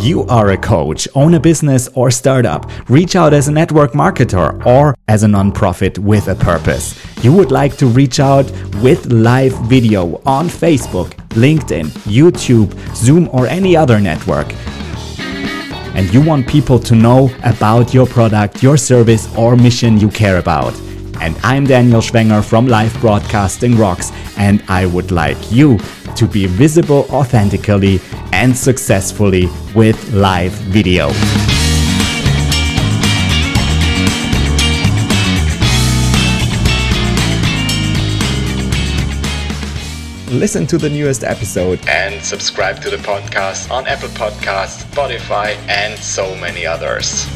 You are a coach, own a business or startup, reach out as a network marketer or as a nonprofit with a purpose. You would like to reach out with live video on Facebook, LinkedIn, YouTube, Zoom, or any other network. And you want people to know about your product, your service, or mission you care about. And I'm Daniel Schwenger from Live Broadcasting Rocks, and I would like you to be visible authentically and successfully with live video. Listen to the newest episode and subscribe to the podcast on Apple Podcasts, Spotify, and so many others.